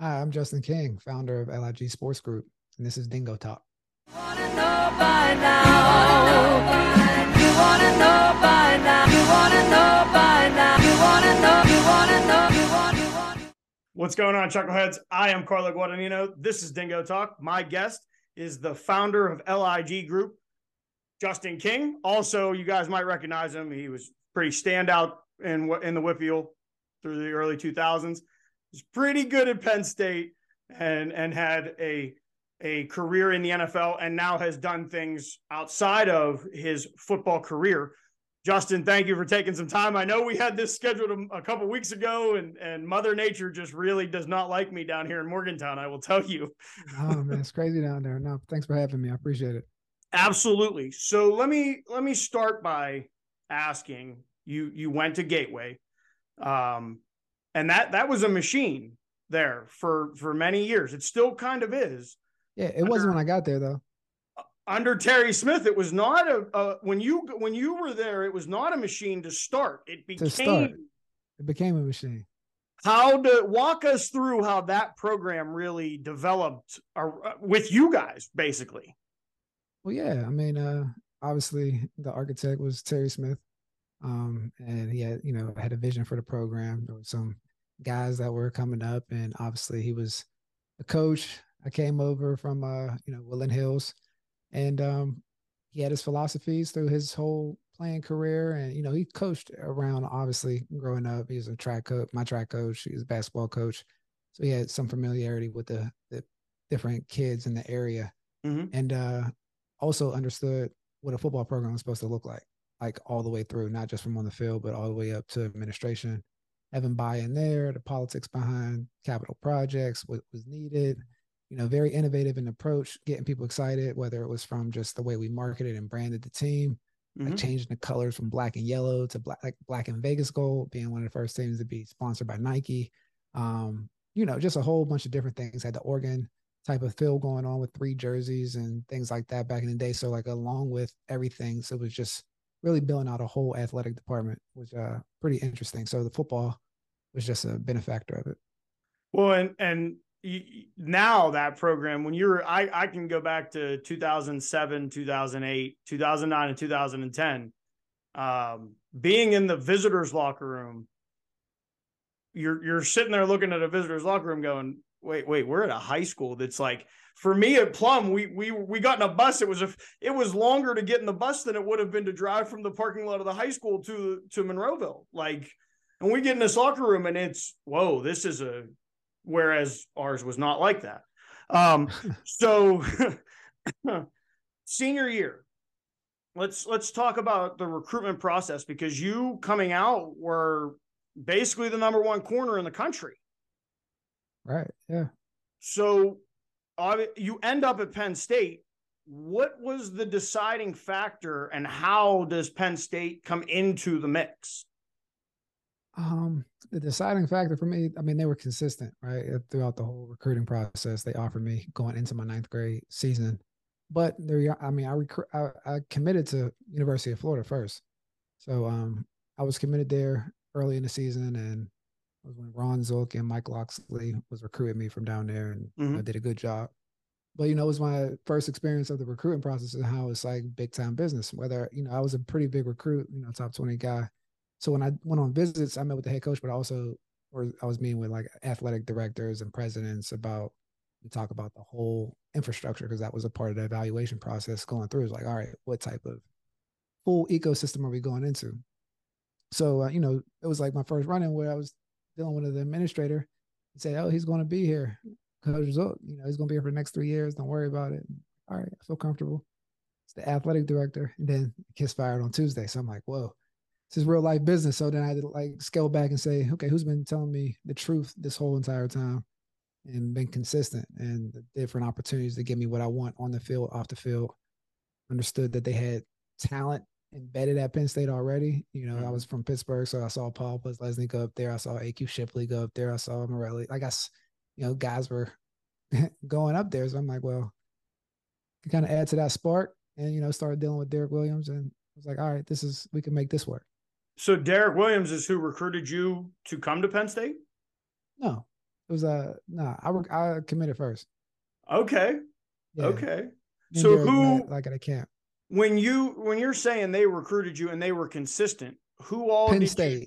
Hi, I'm Justin King, founder of LIG Sports Group, and this is Dingo Talk. What's going on, Chuckleheads? I am Carlo Guadagnino. This is Dingo Talk. My guest is the founder of LIG Group, Justin King. Also, you guys might recognize him. He was pretty standout in in the WPIAL through the early 2000s. He's pretty good at Penn State and and had a a career in the NFL and now has done things outside of his football career. Justin, thank you for taking some time. I know we had this scheduled a, a couple weeks ago, and and Mother Nature just really does not like me down here in Morgantown. I will tell you. oh man, it's crazy down there. No, thanks for having me. I appreciate it. Absolutely. So let me let me start by asking you. You went to Gateway, um, and that that was a machine there for for many years. It still kind of is. Yeah, it wasn't when I got there though under Terry Smith, it was not a, a, when you when you were there, it was not a machine to start. It became start. it became a machine. How to walk us through how that program really developed uh, with you guys, basically. Well, yeah, I mean, uh, obviously the architect was Terry Smith, um, and he had you know had a vision for the program. There were some guys that were coming up, and obviously he was a coach. I came over from uh, you know Woodland Hills and um, he had his philosophies through his whole playing career. And you know, he coached around. Obviously, growing up, he was a track coach, my track coach. He was a basketball coach, so he had some familiarity with the the different kids in the area, mm-hmm. and uh, also understood what a football program was supposed to look like, like all the way through, not just from on the field, but all the way up to administration. Having buy-in there, the politics behind capital projects, what was needed, you know, very innovative in approach, getting people excited, whether it was from just the way we marketed and branded the team, mm-hmm. like changing the colors from black and yellow to black, like black and Vegas gold, being one of the first teams to be sponsored by Nike. Um, you know, just a whole bunch of different things. Had the Oregon type of feel going on with three jerseys and things like that back in the day. So like along with everything, so it was just really building out a whole athletic department, was uh pretty interesting. So the football was just a benefactor of it. Well, and and now that program when you're, I, I can go back to 2007 2008 2009 and 2010 um, being in the visitors locker room you're you're sitting there looking at a visitors locker room going wait wait we're at a high school that's like for me at plum we we we got in a bus it was a it was longer to get in the bus than it would have been to drive from the parking lot of the high school to to monroeville like and we get in this locker room and it's whoa this is a whereas ours was not like that. Um, so senior year, let's let's talk about the recruitment process because you coming out were basically the number one corner in the country. Right. Yeah. So you end up at Penn State. What was the deciding factor, and how does Penn State come into the mix? Um, the deciding factor for me, I mean, they were consistent, right? Throughout the whole recruiting process, they offered me going into my ninth grade season. But there, I mean, I, rec- I, I committed to University of Florida first, so um, I was committed there early in the season, and was when Ron Zook and Mike Locksley was recruiting me from down there, and mm-hmm. I did a good job. But you know, it was my first experience of the recruiting process and how it's like big time business. Whether you know, I was a pretty big recruit, you know, top twenty guy so when I went on visits, I met with the head coach, but also or I was meeting with like athletic directors and presidents about to talk about the whole infrastructure because that was a part of the evaluation process going through. It's like, all right, what type of full ecosystem are we going into? So uh, you know, it was like my first run in where I was dealing with the administrator and said, "Oh, he's going to be here, Coach Zook. You know, he's going to be here for the next three years. Don't worry about it." All right, I feel comfortable. It's the athletic director, and then Kiss fired on Tuesday. So I'm like, "Whoa." this is real life business. So then I had to like scale back and say, okay, who's been telling me the truth this whole entire time and been consistent and different opportunities to give me what I want on the field, off the field. Understood that they had talent embedded at Penn State already. You know, mm-hmm. I was from Pittsburgh, so I saw Paul Posluszny go up there. I saw AQ Shipley go up there. I saw Morelli. Like I guess, you know, guys were going up there. So I'm like, well, can kind of add to that spark and, you know, started dealing with Derrick Williams and I was like, all right, this is, we can make this work. So Derrick Williams is who recruited you to come to Penn State? No, It was a uh, no. Nah, I I committed first. Okay. Yeah. Okay. so who like at a camp? When you when you're saying they recruited you and they were consistent, who all Penn State. You,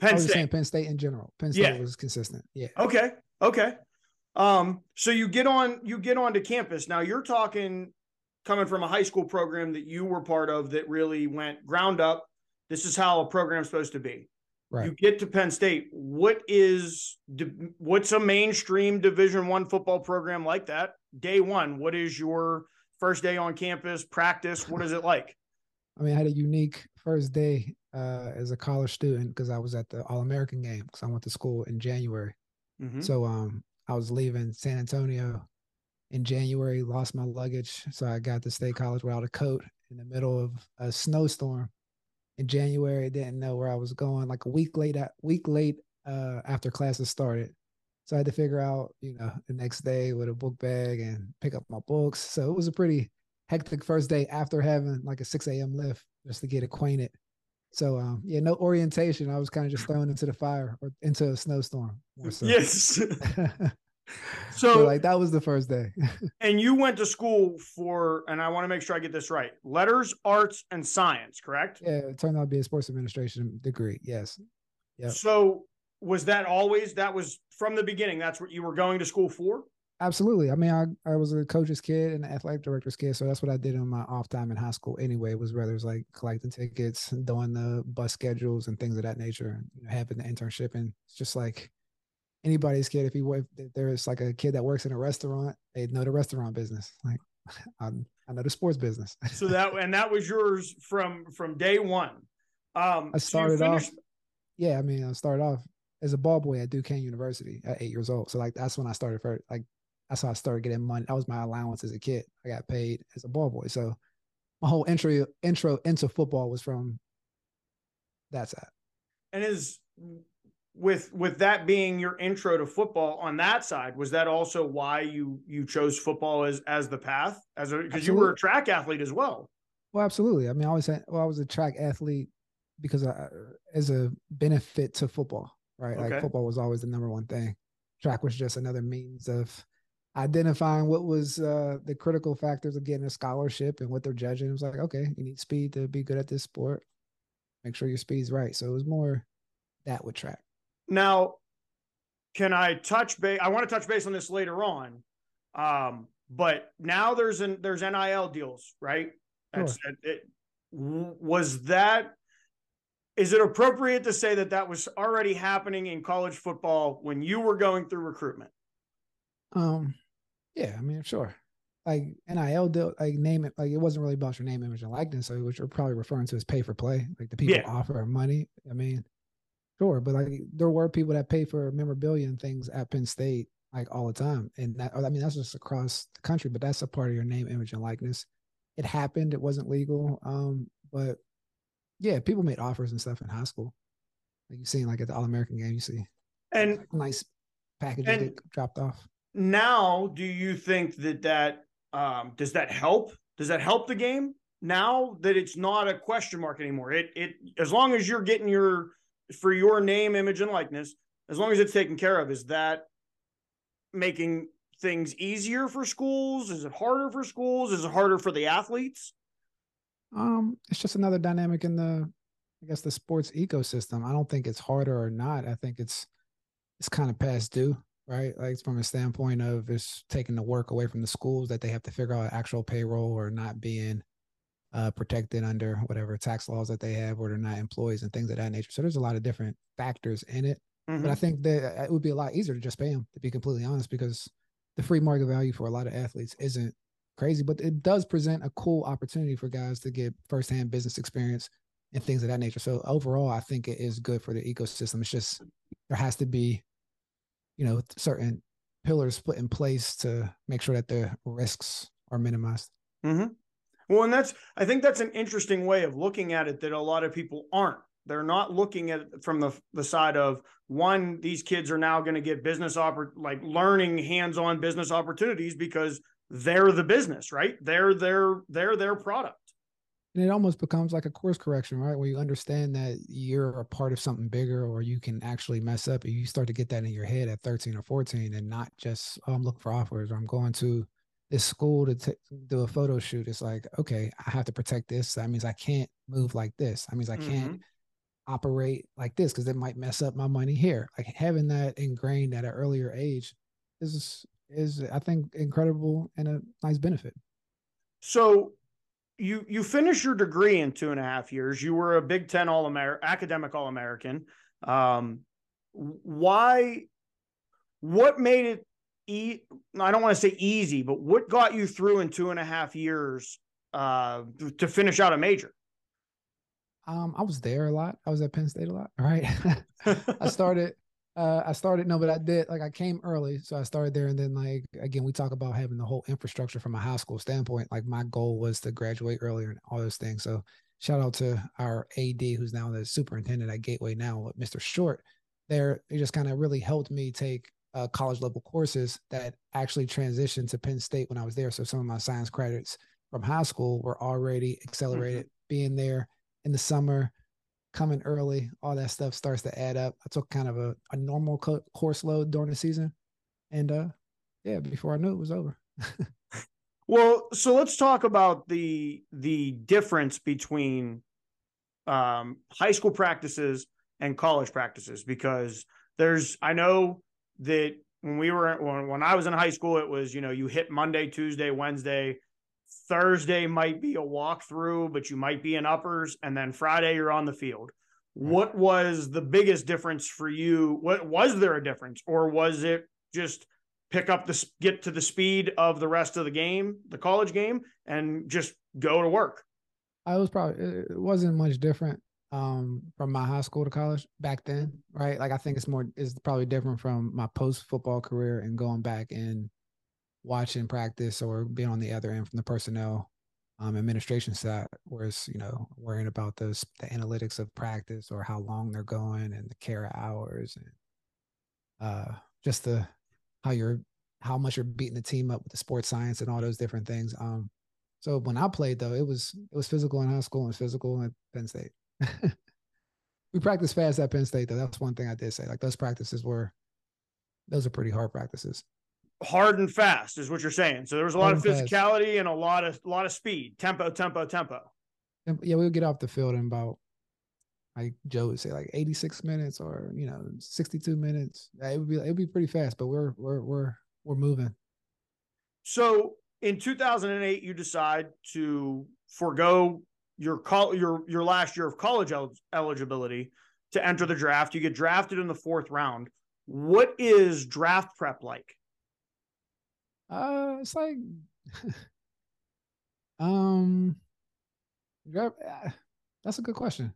Penn State. saying Penn State in general. Penn State yeah. was consistent. Yeah. Okay. Okay. Um, so you get on you get onto campus. Now you're talking coming from a high school program that you were part of that really went ground up. This is how a program's supposed to be. Right. You get to Penn State. What is what's a mainstream Division One football program like that? Day one. What is your first day on campus? Practice. What is it like? I mean, I had a unique first day uh, as a college student because I was at the All American game because I went to school in January. Mm-hmm. So um, I was leaving San Antonio in January, lost my luggage. So I got to State College without a coat in the middle of a snowstorm in January. Didn't know where I was going. Like a week late, at week late uh, after classes started. So I had to figure out, you know, the next day with a book bag and pick up my books. So it was a pretty hectic first day after having like a 6 a.m. lift just to get acquainted. So um, yeah, no orientation. I was kind of just thrown into the fire or into a snowstorm. So. Yes. so, so, like that was the first day. and you went to school for, and I want to make sure I get this right: letters, arts, and science. Correct? Yeah, it turned out to be a sports administration degree. Yes. Yeah. So was that always that was from the beginning? That's what you were going to school for? Absolutely. I mean, I, I was a coach's kid and an athletic director's kid, so that's what I did in my off time in high school. Anyway, was rather was like collecting tickets, doing the bus schedules and things of that nature, and you know, having the internship. And it's just like anybody's kid. If you if there's like a kid that works in a restaurant, they know the restaurant business. Like I, I know the sports business. so that and that was yours from from day one. Um, I started so off. Yeah, I mean, I started off as a ball boy at Duquesne University at eight years old. So like that's when I started first. Like that's how I started getting money. That was my allowance as a kid. I got paid as a ball boy. So my whole intro intro into football was from that side. And is with with that being your intro to football on that side was that also why you you chose football as as the path as a because you were a track athlete as well well absolutely i mean i always had well i was a track athlete because I, as a benefit to football right okay. like football was always the number one thing track was just another means of identifying what was uh, the critical factors of getting a scholarship and what they're judging. It was like, okay, you need speed to be good at this sport. Make sure your speed's right. So it was more that with track. Now, can I touch base? I want to touch base on this later on. Um, but now there's an there's NIL deals, right? That's sure. it, it, was that is it appropriate to say that that was already happening in college football when you were going through recruitment? Um, yeah, I mean, sure. Like NIL deal, like name it, like it wasn't really about your name, image, and likeness. So what you're probably referring to as pay for play, like the people yeah. offer money. I mean, sure, but like there were people that pay for memorabilia and things at Penn State like all the time, and that I mean that's just across the country, but that's a part of your name, image, and likeness. It happened. It wasn't legal, um, but yeah, people made offers and stuff in high school. Like you seen like at the All American game, you see and nice package get dropped off. now do you think that that um, does that help? Does that help the game now that it's not a question mark anymore? It it as long as you're getting your for your name image and likeness as long as it's taken care of is that making things easier for schools? Is it harder for schools? Is it harder for the athletes um it's just another dynamic in the i guess the sports ecosystem i don't think it's harder or not i think it's it's kind of past due right? Like from a standpoint of it's taking the work away from the schools that they have to figure out actual payroll or not being uh, protected under whatever tax laws that they have, or they're not employees and things of that nature. So there's a lot of different factors in it. Mm-hmm. But I mm-hmm. think that uh, it would be a lot easier to just pay them, to be completely honest, because the free market value for a lot of athletes isn't crazy, but it does present a cool opportunity for guys to get firsthand business experience and things of that nature. So overall, I think it is good for the ecosystem. It's just there has to be you know certain pillars put in place to make sure that the risks are minimized. Mm-hmm. Well, and that's I think that's an interesting way of looking at it that a lot of people aren't. They're not looking at it from the the side of one. These kids are now going to get business oppor- like learning hands-on business opportunities because they're the business, right? They're their they're their product. and it almost becomes like a course correction, right? Where you understand that you're a part of something bigger, or you can actually mess up, and you start to get that in your head at 13 or 14, and not just oh, I'm looking for offers, or I'm going to this school to t- do a photo shoot. It's like okay, I have to protect this. That means I can't move like this. That means I can't mm-hmm. operate like this because it might mess up my money here. Like having that ingrained at an earlier age is is I think incredible and a nice benefit. So you you finished your degree in two and a half years. You were a Big Ten All American, academic All American. Um, why? What made it? E- I don't want to say easy, but what got you through in two and a half years uh, to finish out a major? Um, I was there a lot. I was at Penn State a lot. All right. I started uh, I started no, but I did like I came early, so I started there, and then like again, we talk about having the whole infrastructure from a high school standpoint. Like my goal was to graduate earlier and all those things. So shout out to our AD, who's now the superintendent at Gateway now, Mr. Short. There, he just kind of really helped me take uh, college level courses that actually transitioned to Penn State when I was there. So some of my science credits from high school were already accelerated. Mm-hmm. Being there in the summer, coming early, all that stuff starts to add up. I took kind of a, a normal co- course load during the season. And uh yeah, before I knew it was over. well, so let's talk about the the difference between um high school practices and college practices because there's I know that when we were when, when I was in high school, it was, you know, you hit Monday, Tuesday, Wednesday, Thursday might be a walkthrough, but you might be in uppers, and then Friday you're on the field. What was the biggest difference for you? What was there a difference, or was it just pick up the get to the speed of the rest of the game, the college game, and just go to work? I was probably it wasn't much different um, from my high school to college back then, right? Like I think it's more is probably different from my post football career and going back in watching practice or being on the other end from the personnel um, administration side, whereas you know worrying about those the analytics of practice or how long they're going and the care hours and uh, just the how you're how much you're beating the team up with the sports science and all those different things. Um, so when I played though, it was it was physical in high school and physical at Penn State. we practiced fast at Penn State though. That's one thing I did say. Like those practices were those are pretty hard practices hard and fast is what you're saying. So there was a lot of physicality fast. and a lot of a lot of speed, tempo, tempo, tempo. Yeah, we'll get off the field in about like Joe would say, like 86 minutes or you know 62 minutes. It would be it would be pretty fast, but we're we're we're we're moving. So in 2008, you decide to forego your call your your last year of college el- eligibility to enter the draft. You get drafted in the fourth round. What is draft prep like? Uh, it's like, um, draft. Uh, that's a good question.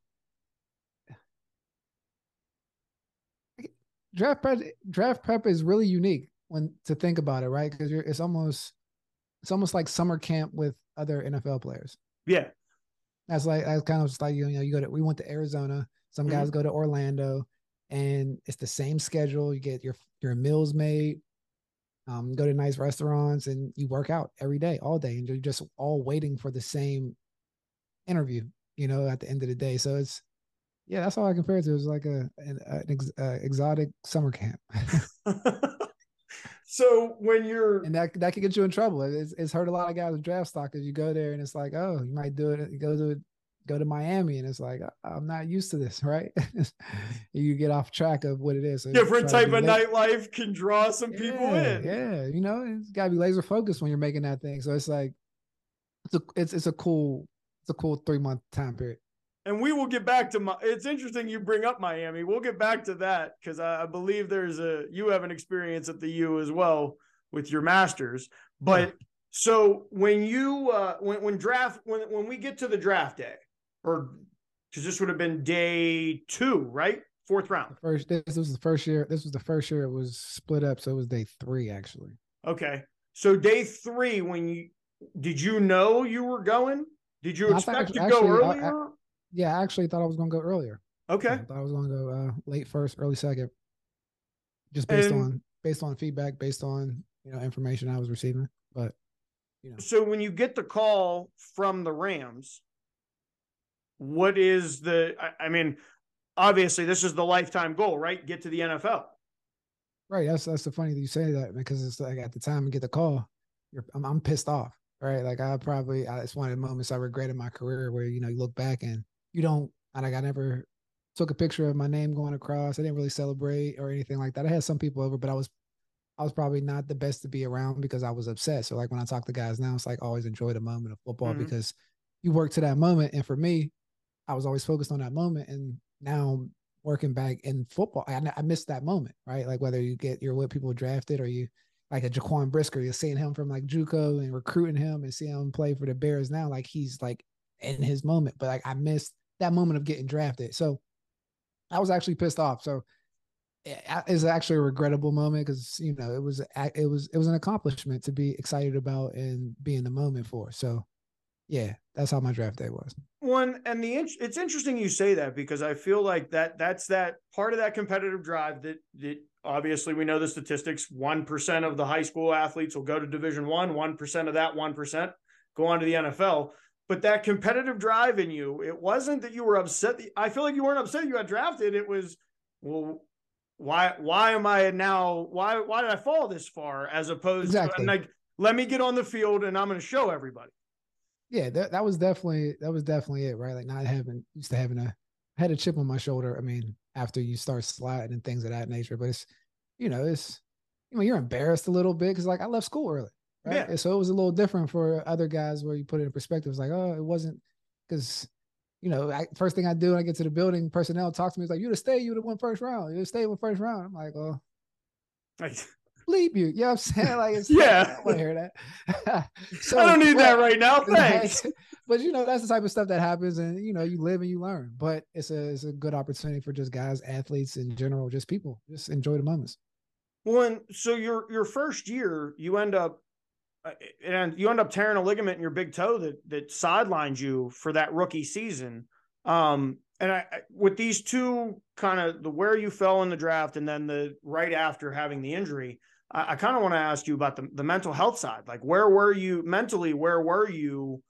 Draft prep, draft prep is really unique when to think about it, right? Because you're, it's almost, it's almost like summer camp with other NFL players. Yeah, that's like that's kind of just like you know you go to we went to Arizona. Some mm-hmm. guys go to Orlando, and it's the same schedule. You get your your meals made um, go to nice restaurants and you work out every day, all day, and you're just all waiting for the same interview, you know, at the end of the day. So it's, yeah, that's all I compare it to. It's like a an, an ex, uh, exotic summer camp. so when you're and that that could get you in trouble. It's, it's hurt a lot of guys with draft stock because you go there and it's like, oh, you might do it. You go to go to Miami and it's like I'm not used to this, right? you get off track of what it is. So Different type of nightlife can draw some yeah, people in. Yeah, you know, it's got to be laser focused when you're making that thing. So it's like it's a it's it's a cool it's a cool three month time period. And we will get back to my. It's interesting you bring up Miami. We'll get back to that because I, I believe there's a you have an experience at the U as well with your masters. But yeah. so when you uh, when when draft when when we get to the draft day, or because this would have been day two, right? Fourth round. First, this was the first year. This was the first year it was split up, so it was day three actually. Okay, so day three, when you did you know you were going? Did you expect to go earlier? I, yeah, I actually thought I was going to go earlier. Okay, I thought I was going to go uh, late first, early second, just based and, on based on feedback, based on you know information I was receiving. But you know, so when you get the call from the Rams, what is the? I, I mean, obviously, this is the lifetime goal, right? Get to the NFL. Right. That's that's the funny that you say that because it's like at the time you get the call, I'm, I'm pissed off. Right. Like I probably I, it's one of the moments I regret in my career where you know you look back and you don't. and Like I never took a picture of my name going across. I didn't really celebrate or anything like that. I had some people over, but I was I was probably not the best to be around because I was upset. So like when I talk to guys now, it's like always enjoy the moment of football mm-hmm. because you work to that moment. And for me, I was always focused on that moment. And now working back in football, I, I missed that moment, right? Like whether you get you're with people drafted or you like a Jaquan Brisker, you're seeing him from like JUCO and recruiting him and seeing him play for the Bears now, like he's like in his moment. But like I missed that moment of getting drafted. So I was actually pissed off. So eh, is actually a regrettable moment because you know it was it was it was an accomplishment to be excited about and be in the moment for. So yeah, that's how my draft day was. One and the it's interesting you say that because I feel like that that's that part of that competitive drive that that obviously we know the statistics. One percent of the high school athletes will go to Division One. One percent of that one percent go on to the NFL. But that competitive drive in you, it wasn't that you were upset. I feel like you weren't upset you got drafted. It was well, why why am I now why why did I fall this far as opposed exactly. to like let me get on the field and I'm going to show everybody. Yeah, that, that was definitely that was definitely it, right? Like not having used to having a had a chip on my shoulder. I mean, after you start sliding and things of that nature, but it's you know it's you know you're embarrassed a little bit because like I left school early, right? Yeah. And so it was a little different for other guys where you put it in perspective. It's like oh, it wasn't because you know, I, first thing I do when I get to the building, personnel talks to me. It's like, you to stay, you to win first round. You to stay with first round. I'm like, well, bleep you. You know what I'm saying? Like, it's, yeah. I want to hear that. so, I don't need but, that right now. Thanks. but you know, that's the type of stuff that happens, and you know, you live and you learn. But it's a it's a good opportunity for just guys, athletes in general, just people, just enjoy the moments. When so your your first year, you end up uh, and you end up tearing a ligament in your big toe that that sidelines you for that rookie season. Um, and I, with these two kind of the where you fell in the draft and then the right after having the injury, I, I kind of want to ask you about the the mental health side. Like, where were you mentally? Where were you?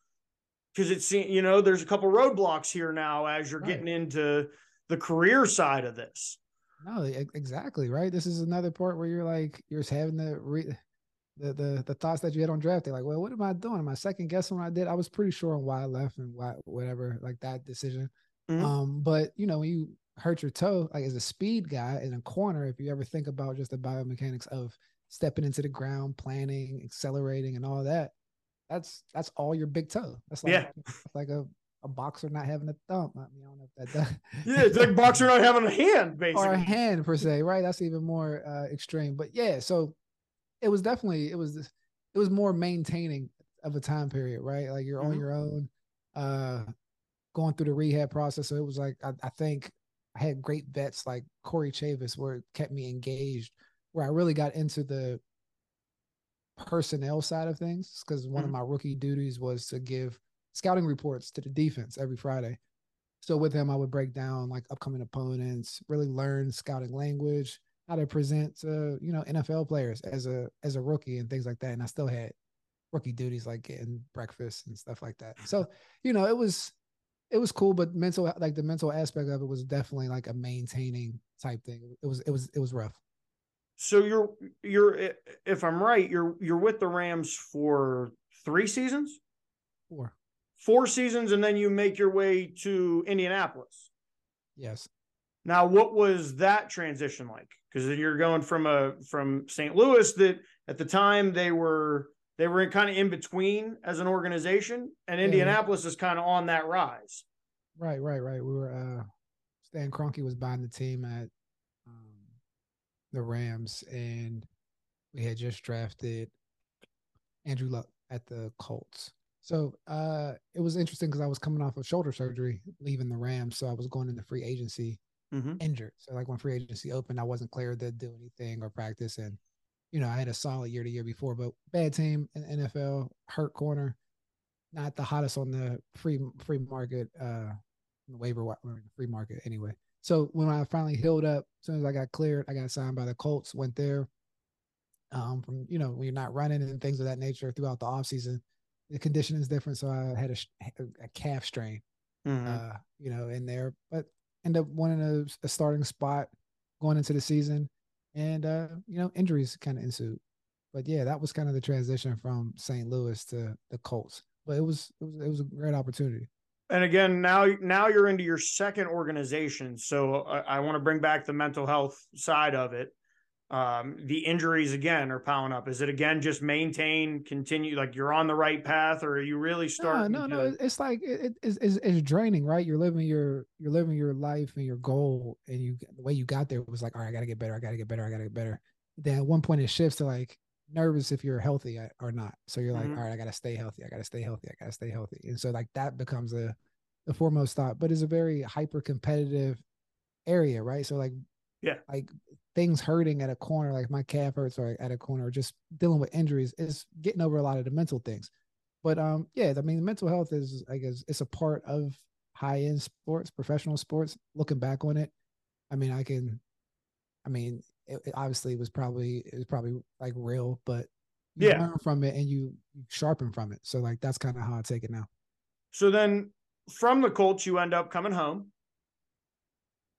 Because it's you know there's a couple roadblocks here now as you're right. getting into the career side of this. No, exactly right. This is another part where you're like you're just having to re- the the the thoughts that you had on draft day, like, well, what am I doing? Am I second guessing what I did? I was pretty sure on why I left and why whatever, like that decision. Mm-hmm. Um, but you know, when you hurt your toe, like as a speed guy in a corner, if you ever think about just the biomechanics of stepping into the ground, planning, accelerating, and all that, that's that's all your big toe. That's like yeah. like a a boxer not having a thumb. I mean, I don't know if that does. yeah, it's like boxer not having a hand, basically. Or a hand per se, right? That's even more uh, extreme. But yeah, so it was definitely it was it was more maintaining of a time period, right? Like you're mm-hmm. on your own, uh, going through the rehab process. So it was like I, I think I had great vets like Corey Chavous where it kept me engaged, where I really got into the personnel side of things because one mm-hmm. of my rookie duties was to give scouting reports to the defense every Friday. So with him, I would break down like upcoming opponents, really learn scouting language, how to present to you know NFL players as a as a rookie and things like that. And I still had rookie duties like getting breakfast and stuff like that. So you know it was it was cool, but mental like the mental aspect of it was definitely like a maintaining type thing. It was it was it was rough. So you're you're if I'm right, you're you're with the Rams for three seasons, four, four seasons, and then you make your way to Indianapolis. Yes. Now, what was that transition like? because you're going from a from St. Louis that at the time they were they were kind of in between as an organization, and Indianapolis is kind of on that rise. Right, right, right. We were uh Stan Kroenke was buying the team at um, the Rams, and we had just drafted Andrew Luck at the Colts. So uh, it was interesting because I was coming off of shoulder surgery, leaving the Rams, so I was going into free agency mm-hmm. injured. So like when free agency opened, I wasn't cleared to do anything or practice. And, you know, I had a solid year to year before, but bad team in NFL, hurt corner, not the hottest on the free free market, uh the waiver the free market anyway. So when I finally healed up, as soon as I got cleared, I got signed by the Colts, went there. Um, from you know, when you're not running and things of that nature throughout the off season, the condition is different. So I had a, a calf strain mm-hmm. uh, you know, in there, but end up winning a, a starting spot going into the season, and uh, you know, injuries kind of ensued. But yeah, that was kind of the transition from St. Louis to the Colts. But it was it was it was a great opportunity. And again, now now you're into your second organization, so I, I want to bring back the mental health side of it um, the injuries again are piling up. Is it again just maintain, continue like you're on the right path, or are you really starting? No, no, to... no. It's like it, it's, it's, it's draining, right? You're living your you're living your life and your goal, and you the way you got there was like, all right, I gotta get better, I gotta get better, I gotta get better. Then at one point it shifts to like nervous if you're healthy or not. So you're like, mm-hmm. all right, I gotta stay healthy, I gotta stay healthy, I gotta stay healthy, and so like that becomes a the foremost thought. But it's a very hyper competitive area, right? So like yeah like things hurting at a corner, like my calf hurts or at a corner, or just dealing with injuries is getting over a lot of the mental things. But um, yeah, I mean, mental health is, I guess, it's a part of high end sports, professional sports. Looking back on it, I mean, I can, I mean, it, it obviously was probably it was probably like real, but you yeah. learn from it and you, sharpen from it. So like that's kind of how I take it now. So then, from the Colts, you end up coming home.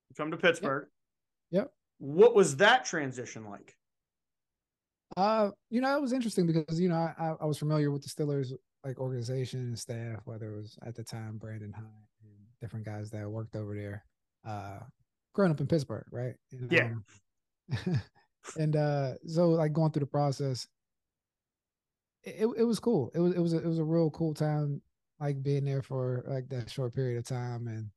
You come to Pittsburgh. Yep. yep. What was that transition like? Uh, you know, it was interesting because you know I, I was familiar with the Steelers like organization and staff, whether it was at the time Brandon Hyde and different guys that worked over there. Uh, growing up in Pittsburgh, right? And, yeah. Um, and uh, so like going through the process, it, it was cool. It was it was a, it was a real cool time, like being there for like that short period of time and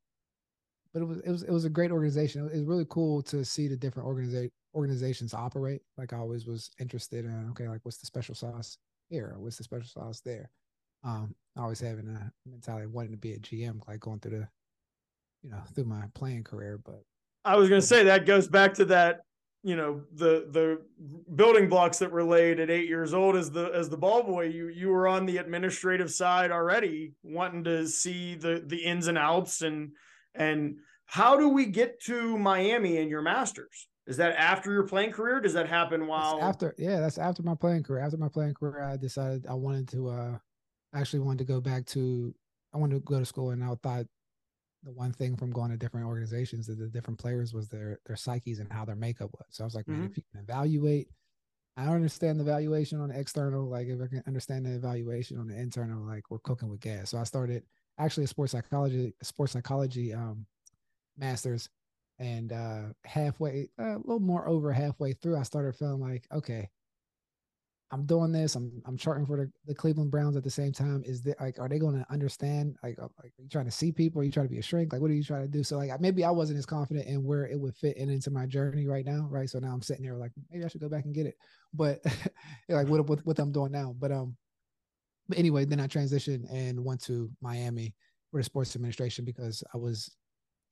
but it was it was it was a great organization. It was really cool to see the different organiza- organizations operate. Like I always was interested in okay, like what's the special sauce here? What's the special sauce there? Um, always having a mentality of wanting to be a GM, like going through the, you know, through my playing career. But I was gonna say that goes back to that, you know, the the building blocks that were laid at eight years old as the as the ball boy. You you were on the administrative side already, wanting to see the the ins and outs and and how do we get to Miami in your masters? Is that after your playing career? Does that happen while that's after? Yeah, that's after my playing career. After my playing career, I decided I wanted to. uh actually wanted to go back to. I wanted to go to school, and I thought the one thing from going to different organizations that the different players was their their psyches and how their makeup was. So I was like, mm-hmm. man, if you can evaluate, I understand the valuation on the external. Like if I can understand the evaluation on the internal, like we're cooking with gas. So I started actually a sports psychology sports psychology um, masters and uh halfway uh, a little more over halfway through i started feeling like okay i'm doing this. I'm i'm charting for the, the cleveland browns at the same time. Is that like are they going to understand? Like, uh, like are you trying to see people? Are you trying to be a shrink? Like what are you trying to do? So like maybe i wasn't as confident in where it would fit in into my journey right now right? So now i'm sitting there like maybe i should go back and get it. But like what, what what i'm doing now. But um but anyway, then I transitioned and went to Miami for the sports administration because I was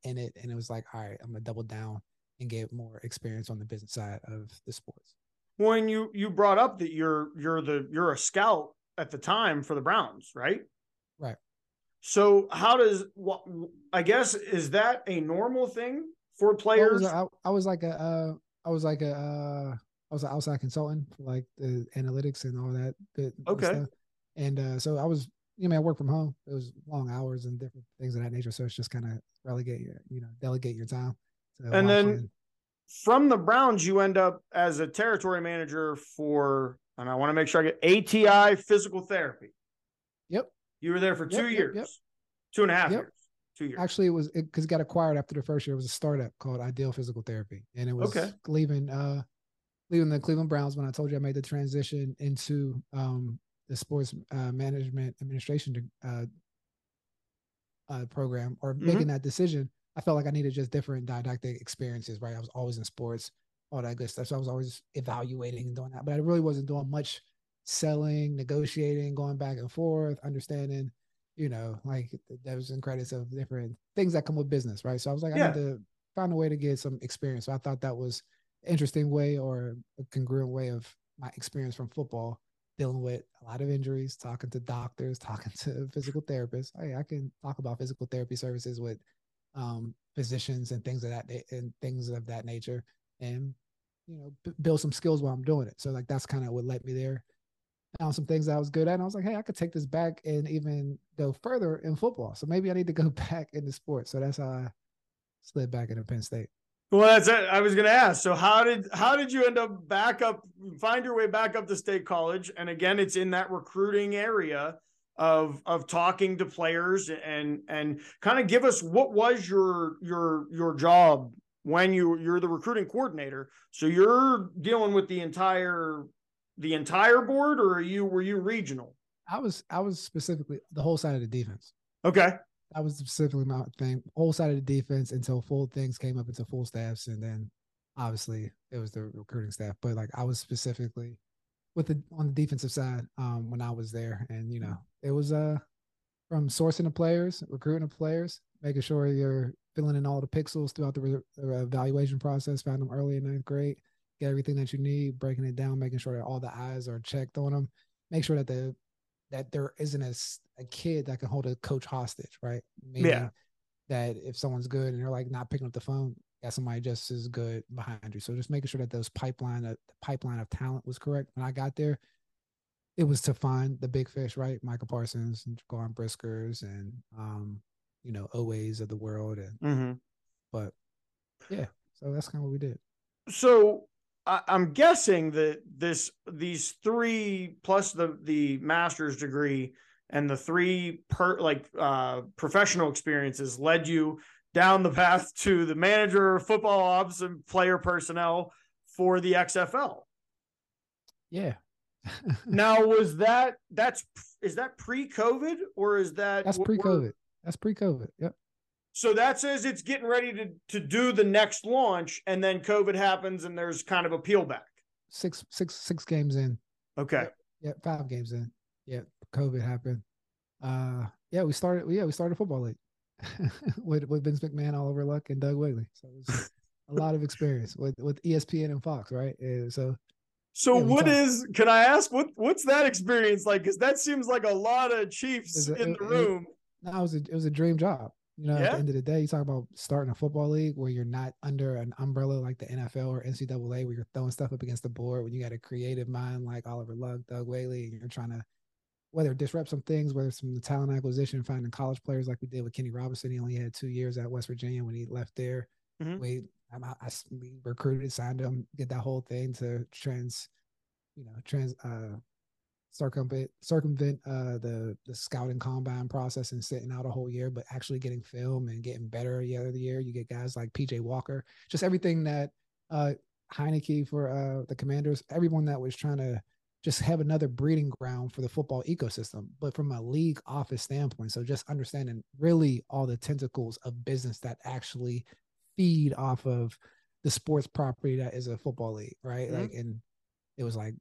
in it and it was like, all right, I'm gonna double down and get more experience on the business side of the sports. When you you brought up that you're you're the you're a scout at the time for the Browns, right? Right. So how does what I guess is that a normal thing for players? I was, I, I was like a uh, I was like a uh, I was an outside consultant for like the analytics and all that. Good okay. Stuff. And uh, so I was, you know, I work from home. It was long hours and different things of that nature. So it's just kind of relegate your, you know, delegate your time. and then from the Browns, you end up as a territory manager for, and I want to make sure I get ATI physical therapy. Yep. You were there for two yep, years, yep, yep. two and a half years. Two years. Actually, it was because it, it, got acquired after the first year. It was a startup called Ideal Physical Therapy, and it was okay. leaving uh leaving the Cleveland Browns when I told you I made the transition into um the sports uh, management administration uh, uh, program or mm-hmm. making that decision, I felt like I needed just different didactic experiences. Right, I was always in sports, all that good stuff. So I was always evaluating and doing that, but I really wasn't doing much selling, negotiating, going back and forth, understanding. You know, like the debits and credits of different things that come with business, right? So I was like, yeah. I need to find a way to get some experience. So I thought that was interesting way or a congruent way of my experience from football dealing with a lot of injuries, talking to doctors, talking to physical therapists. Hey, I can talk about physical therapy services with um, physicians and things of that and things of that nature, and you know, b- build some skills while I'm doing it. So like that's kind of what led me there. found some things I was good at. And I was like, hey, I could take this back and even go further in football. So maybe I need to go back into sports. So that's how I slid back into Penn State. Well, that's it. I was going to ask. So how did how did you end up back up, find your way back up to State College? And again, it's in that recruiting area of of talking to players and and kind of give us what was your your your job when you you're the recruiting coordinator. So you're dealing with the entire the entire board, or are you were you regional? I was I was specifically the whole side of the defense. Okay that was specifically my thing. Whole side of the defense until full things came up into full staffs, and then obviously it was the recruiting staff. But like I was specifically with the on the defensive side um, when I was there, and you know it was uh from sourcing the players, recruiting the players, making sure you're filling in all the pixels throughout the re- evaluation process. Found them early in ninth grade, get everything that you need, breaking it down, making sure that all the eyes are checked on them, make sure that the that there isn't a, a kid that can hold a coach hostage, right? Meaning yeah. That if someone's good and they're like not picking up the phone, got somebody just as good behind you. So just making sure that those pipeline, uh, the pipeline of talent was correct. When I got there, it was to find the big fish, right? Micah Parsons and Jaquan Briskers and um, you know, OAs of the world. And mm-hmm. but yeah, so that's kind of what we did. So I, am guessing that this these three plus the the master's degree and the three per like uh, professional experiences led you down the path to the manager, football ops, and player personnel for the XFL. Yeah. now was that that's is that pre-COVID or is that that's pre-COVID? That's pre-COVID. Yep. So that says it's getting ready to to do the next launch, and then COVID happens, and there's kind of a peel back. Six six six games in. Okay. Yeah, five games in. Yeah, COVID happened. Uh, yeah, we started. Yeah, we started football league with with Vince McMahon, Oliver Luck, and Doug Whaley. So it was a lot of experience with with ESPN and Fox, right? Uh, so. So yeah, what is? Can I ask what what's that experience like? Because that seems like a lot of Chiefs a, in the room. It, no, it was a it was a dream job. You know, yeah. at the end of the day, you talk about starting a football league where you're not under an umbrella like the NFL or NCAA, where you're throwing stuff up against the board. When you got a creative mind like Oliver Luck, Doug Whaley, and you're trying to whether disrupt some things, whether it's from the talent acquisition, finding college players like we did with Kenny Robinson. He only had two years at West Virginia when he left there. Mm-hmm. We, I, I, we recruited, signed him, get that whole thing to trans, you know, trans, uh, circumvent circumvent uh the the scouting combine process and sitting out a whole year, but actually getting film and getting better year other year. You get guys like PJ Walker, just everything that uh Heinicke for uh the commanders, everyone that was trying to just have another breeding ground for the football ecosystem, but from a league office standpoint. So just understanding really all the tentacles of business that actually feed off of the sports property that is a football league, right? Mm-hmm. Like, and it was like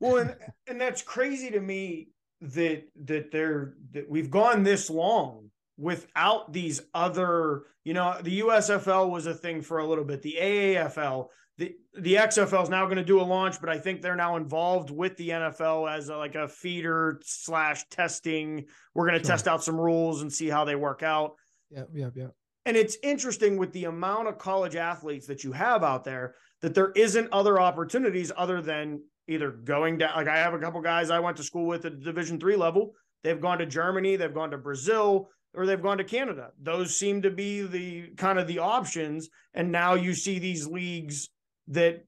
well, and, and that's crazy to me that that they're that we've gone this long without these other, you know, the USFL was a thing for a little bit, the AAFL, the the XFL is now going to do a launch, but I think they're now involved with the NFL as a, like a feeder slash testing. We're going to sure. test out some rules and see how they work out. Yeah, yeah, yeah. And it's interesting with the amount of college athletes that you have out there that there isn't other opportunities other than either going down like i have a couple guys i went to school with at division three level. They've gone to germany they've gone to brazil or they've gone to canada. Those seem to be the kind of the options. And now you see these leagues that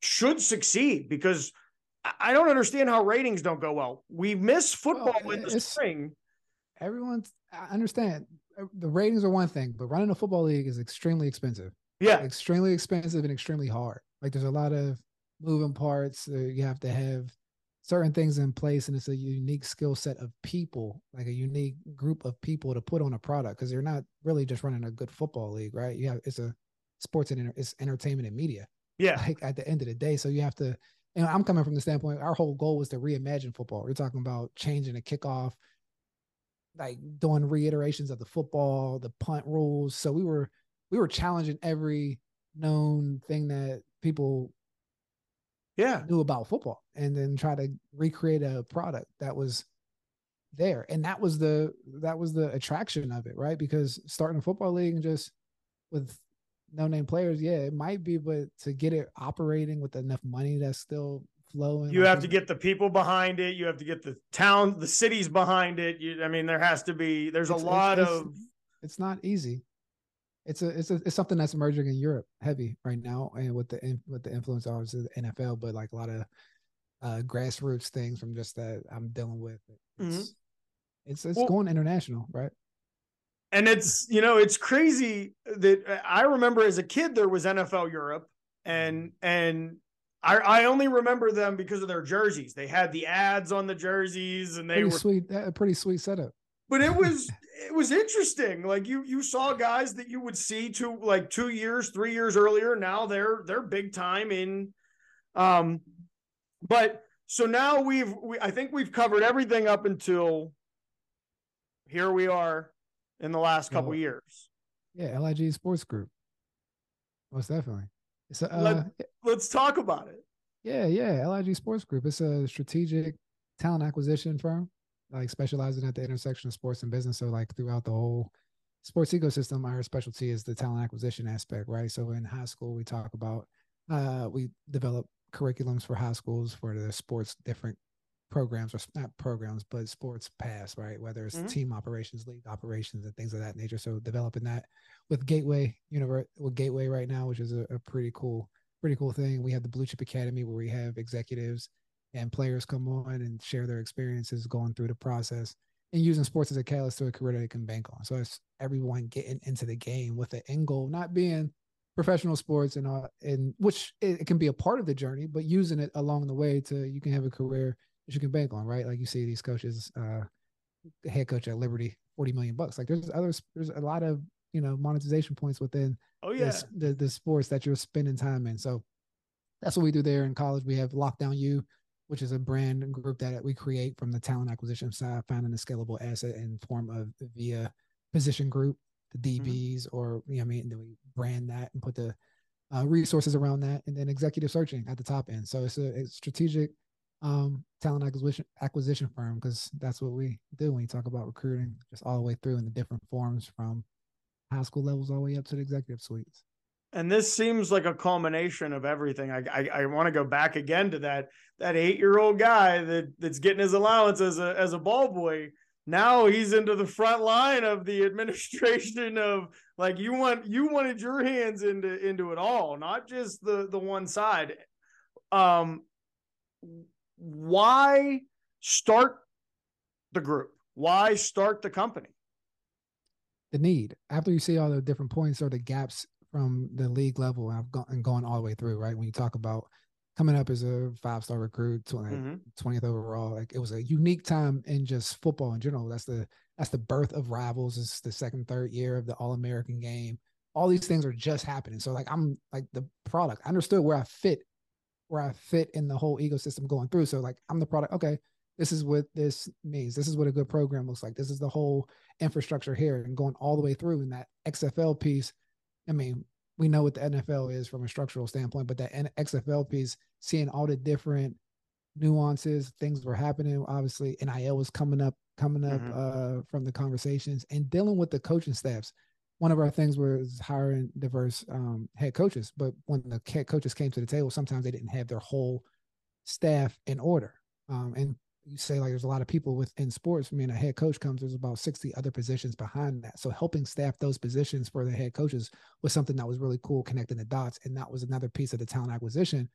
should succeed because i don't understand how ratings don't go well. We miss football well, in the spring. Everyone's i understand uh, the ratings are one thing but running a football league is extremely expensive. Yeah. Extremely expensive and extremely hard. Like there's a lot of moving parts. You have to have certain things in place, and it's a unique skill set of people, like a unique group of people to put on a product because you're not really just running a good football league, right? You have it's a sports and it's entertainment and media. Yeah. Like at the end of the day, so you have to. And I'm coming from the standpoint, our whole goal was to reimagine football. We're talking about changing the kickoff, like doing reiterations of the football, the punt rules. So we were we were challenging every known thing that people yeah knew about football and then try to recreate a product that was there and that was the that was the attraction of it right because starting a football league and just with no name players yeah it might be but to get it operating with enough money that's still flowing. You have to get the people behind it. You have to get the town, the cities behind it. You, I mean, there has to be. There's a lot it's, of. It's not easy. It's a it's a it's something that's emerging in Europe heavy right now, and with the with the influence of the NFL, but like a lot of uh grassroots things from just that I'm dealing with. It's mm-hmm. it's, it's well, going international, right? And it's you know it's crazy that I remember as a kid there was NFL Europe and and I, I only remember them because of their jerseys. They had the ads on the jerseys, and they pretty were sweet. A pretty sweet setup. But it was it was interesting. Like you you saw guys that you would see two like two years, three years earlier. Now they're they're big time in. Um, but so now we've we, I think we've covered everything up until here we are in the last couple well, years. Yeah, LIG Sports Group. Most definitely. So uh, Let, us talk about it. Yeah, yeah. LIG Sports Group. It's a strategic talent acquisition firm, like specializing at the intersection of sports and business. So, like throughout the whole sports ecosystem, our specialty is the talent acquisition aspect, right? So, in high school, we talk about uh, we develop curriculums for high schools for the sports different programs or not programs but sports paths right whether it's mm-hmm. team operations league operations and things of that nature so developing that with gateway universe with gateway right now which is a, a pretty cool pretty cool thing we have the blue chip academy where we have executives and players come on and share their experiences going through the process and using sports as a catalyst to a career that they can bank on so it's everyone getting into the game with the end goal not being professional sports and uh, and which it, it, can be a part of the journey, but using it along the way to you can have a career that you can bank on, right? Like you see these coaches, uh, head coach at Liberty, forty million bucks. Like there's others, there's a lot of you know monetization points within. Oh yeah, this, the the sports that you're spending time in. So that's what we do there in college. We have Lockdown U, which is a brand group that we create from the talent acquisition side, finding a scalable asset in form of via position group, the DBs, mm-hmm. or you know, I mean, and then we brand that and put the uh, resources around that, and then executive searching at the top end. So it's a, a strategic um, talent acquisition acquisition firm because that's what we do when you talk about recruiting, just all the way through in the different forms from high school levels all the way up to the executive suites. And this seems like a culmination of everything. I I, I want to go back again to that that eight year old guy that that's getting his allowance as a as a ball boy. Now he's into the front line of the administration of like you want you wanted your hands into into it all, not just the the one side. Um, why start the group? Why start the company? The need. After you see all the different points or the gaps from the league level, I've gone and gone all the way through, right? When you talk about coming up as a five star recruit, 20th, mm-hmm. 20th overall, like it was a unique time in just football in general. That's the that's the birth of rivals. It's the second, third year of the All American game. All these things are just happening. So like I'm like the product. I understood where I fit where I fit in the whole ecosystem going through. So like I'm the product. Okay, this is what this means. This is what a good program looks like. This is the whole infrastructure here and going all the way through in that XFL piece. I mean, we know what the NFL is from a structural standpoint, but that XFL piece, seeing all the different nuances, things were happening. Obviously, NIL was coming up, coming up mm-hmm. uh, from the conversations and dealing with the coaching staffs one of our things was hiring diverse um, head coaches. But when the head coaches came to the table, sometimes they didn't have their whole staff in order. Um, and you say like there's a lot of people within sports. I mean, a head coach comes, there's about 60 other positions behind that. So helping staff those positions for the head coaches was something that was really cool, connecting the dots. And that was another piece of the talent acquisition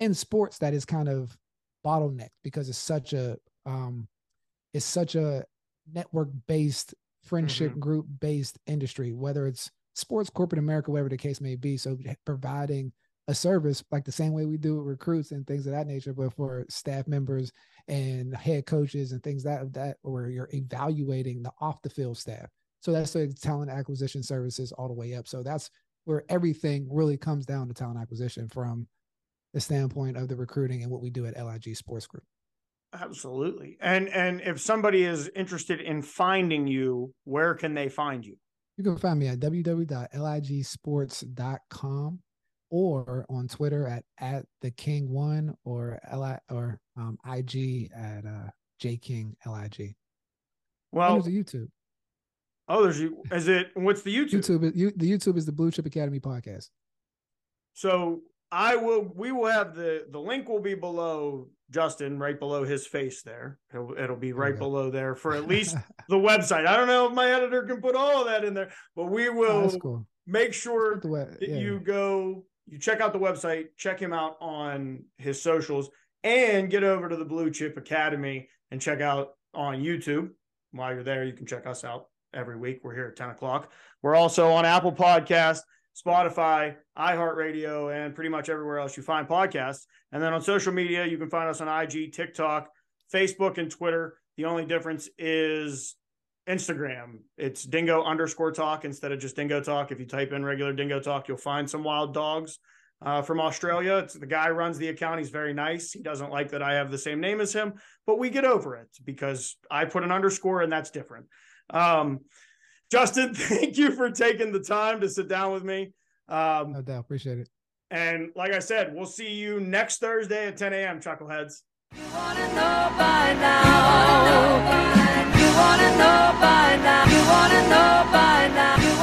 in sports that is kind of bottlenecked because it's such a um it's such a network based friendship mm-hmm. group based industry, whether it's sports, corporate America, whatever the case may be. So providing a service like the same way we do with recruits and things of that nature, but for staff members and head coaches and things that that where you're evaluating the off the field staff. So that's the talent acquisition services all the way up. So that's where everything really comes down to talent acquisition from the standpoint of the recruiting and what we do at LIG Sports Group. Absolutely. And and if somebody is interested in finding you, where can they find you? You can find me at www.ligsports.com or on Twitter at at the King One or Li or um, IG at uh, J King Lig. Well, there's a YouTube. Oh, there's you. Is it? What's the YouTube? YouTube. You, the YouTube is the Blue Chip Academy podcast. So I will. We will have the the link will be below Justin, right below his face. There, it'll, it'll be right below there for at least the website. I don't know if my editor can put all of that in there, but we oh, will oh, cool. make sure that yeah. you go, you check out the website, check him out on his socials, and get over to the Blue Chip Academy and check out on YouTube. While you're there, you can check us out every week. We're here at 10 o'clock. We're also on Apple Podcast, Spotify, iHeartRadio, and pretty much everywhere else you find podcasts. And then on social media, you can find us on IG, TikTok, Facebook, and Twitter. The only difference is Instagram. It's dingo underscore talk instead of just dingo talk. If you type in regular dingo talk, you'll find some wild dogs uh, from Australia. It's the guy runs the account. He's very nice. He doesn't like that I have the same name as him, but we get over it because I put an underscore and that's different. Um, Justin, thank you for taking the time to sit down with me. Um, no doubt. Appreciate it. And like I said, we'll see you next Thursday at 10 a.m. Chuckleheads. You wanna know by now. You wanna know by now. You wanna know by now.